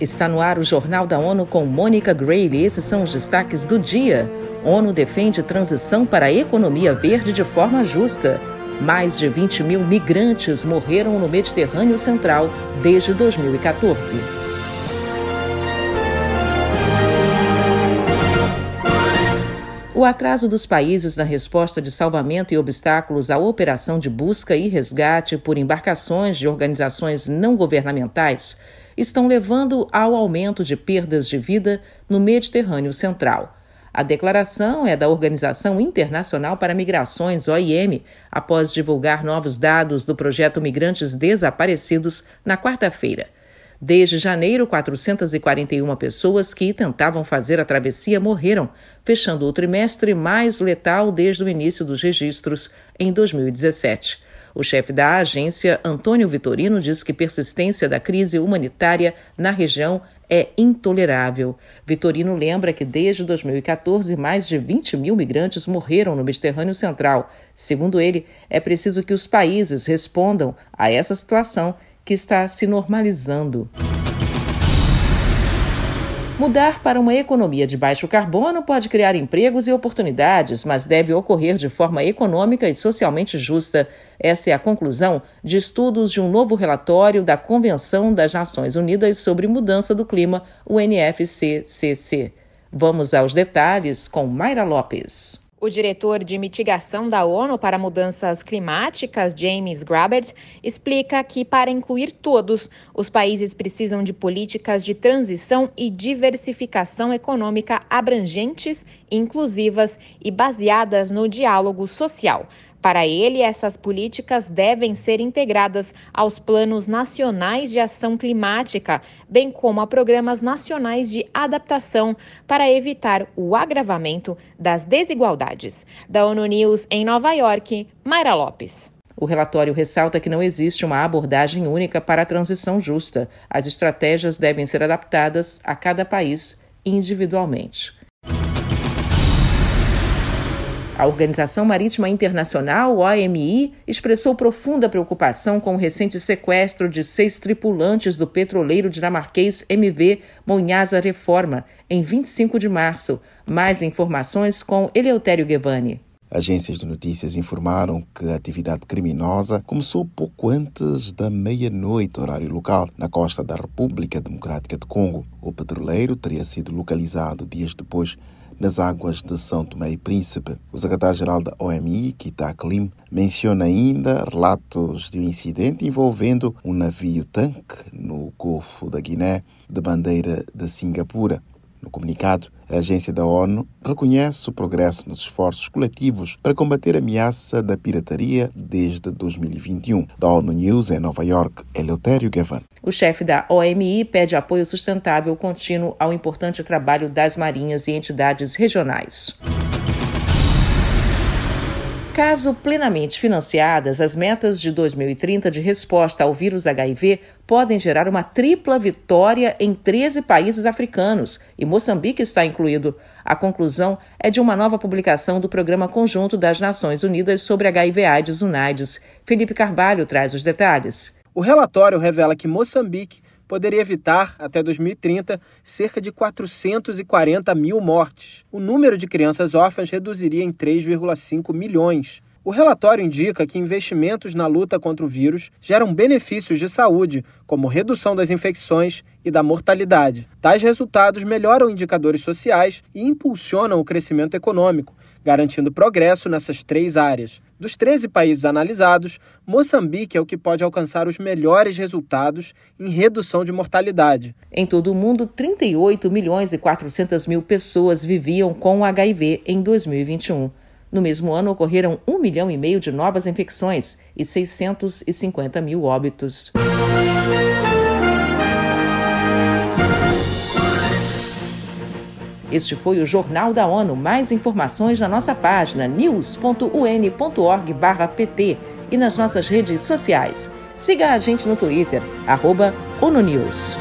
Está no ar o Jornal da ONU com Mônica Grayle. Esses são os destaques do dia. ONU defende transição para a economia verde de forma justa. Mais de 20 mil migrantes morreram no Mediterrâneo Central desde 2014. O atraso dos países na resposta de salvamento e obstáculos à operação de busca e resgate por embarcações de organizações não governamentais estão levando ao aumento de perdas de vida no Mediterrâneo Central. A declaração é da Organização Internacional para Migrações, OIM, após divulgar novos dados do projeto Migrantes Desaparecidos na quarta-feira. Desde janeiro, 441 pessoas que tentavam fazer a travessia morreram, fechando o trimestre mais letal desde o início dos registros em 2017. O chefe da agência, Antônio Vitorino, diz que persistência da crise humanitária na região é intolerável. Vitorino lembra que desde 2014 mais de 20 mil migrantes morreram no Mediterrâneo Central. Segundo ele, é preciso que os países respondam a essa situação que está se normalizando. Mudar para uma economia de baixo carbono pode criar empregos e oportunidades, mas deve ocorrer de forma econômica e socialmente justa. Essa é a conclusão de estudos de um novo relatório da Convenção das Nações Unidas sobre Mudança do Clima, o NFCCC. Vamos aos detalhes com Mayra Lopes. O diretor de mitigação da ONU para mudanças climáticas, James Grabert, explica que para incluir todos, os países precisam de políticas de transição e diversificação econômica abrangentes, inclusivas e baseadas no diálogo social. Para ele, essas políticas devem ser integradas aos planos nacionais de ação climática, bem como a programas nacionais de adaptação para evitar o agravamento das desigualdades. Da ONU News em Nova York, Mayra Lopes. O relatório ressalta que não existe uma abordagem única para a transição justa. As estratégias devem ser adaptadas a cada país individualmente. A Organização Marítima Internacional, OMI, expressou profunda preocupação com o recente sequestro de seis tripulantes do petroleiro dinamarquês MV Monhasa Reforma, em 25 de março. Mais informações com Eleutério Guevani. Agências de notícias informaram que a atividade criminosa começou pouco antes da meia-noite, horário local, na costa da República Democrática de Congo. O petroleiro teria sido localizado dias depois nas águas de São Tomé e Príncipe. O secretário-geral da OMI, Kita Klim, menciona ainda relatos de um incidente envolvendo um navio-tanque no Golfo da Guiné, de bandeira de Singapura. No comunicado, a agência da ONU reconhece o progresso nos esforços coletivos para combater a ameaça da pirataria desde 2021. Da ONU News em Nova York, Eleutério Gavan. O chefe da OMI pede apoio sustentável contínuo ao importante trabalho das marinhas e entidades regionais. Caso plenamente financiadas, as metas de 2030 de resposta ao vírus HIV podem gerar uma tripla vitória em 13 países africanos, e Moçambique está incluído. A conclusão é de uma nova publicação do Programa Conjunto das Nações Unidas sobre HIV/AIDS UNAIDS. Felipe Carvalho traz os detalhes. O relatório revela que Moçambique poderia evitar, até 2030, cerca de 440 mil mortes. O número de crianças órfãs reduziria em 3,5 milhões. O relatório indica que investimentos na luta contra o vírus geram benefícios de saúde, como redução das infecções e da mortalidade. Tais resultados melhoram indicadores sociais e impulsionam o crescimento econômico, garantindo progresso nessas três áreas. Dos 13 países analisados, Moçambique é o que pode alcançar os melhores resultados em redução de mortalidade. Em todo o mundo, 38 milhões e 400 mil pessoas viviam com HIV em 2021. No mesmo ano, ocorreram 1 milhão e meio de novas infecções e 650 mil óbitos. Este foi o Jornal da ONU. Mais informações na nossa página news.un.org/pt e nas nossas redes sociais. Siga a gente no Twitter, arroba ONUNews.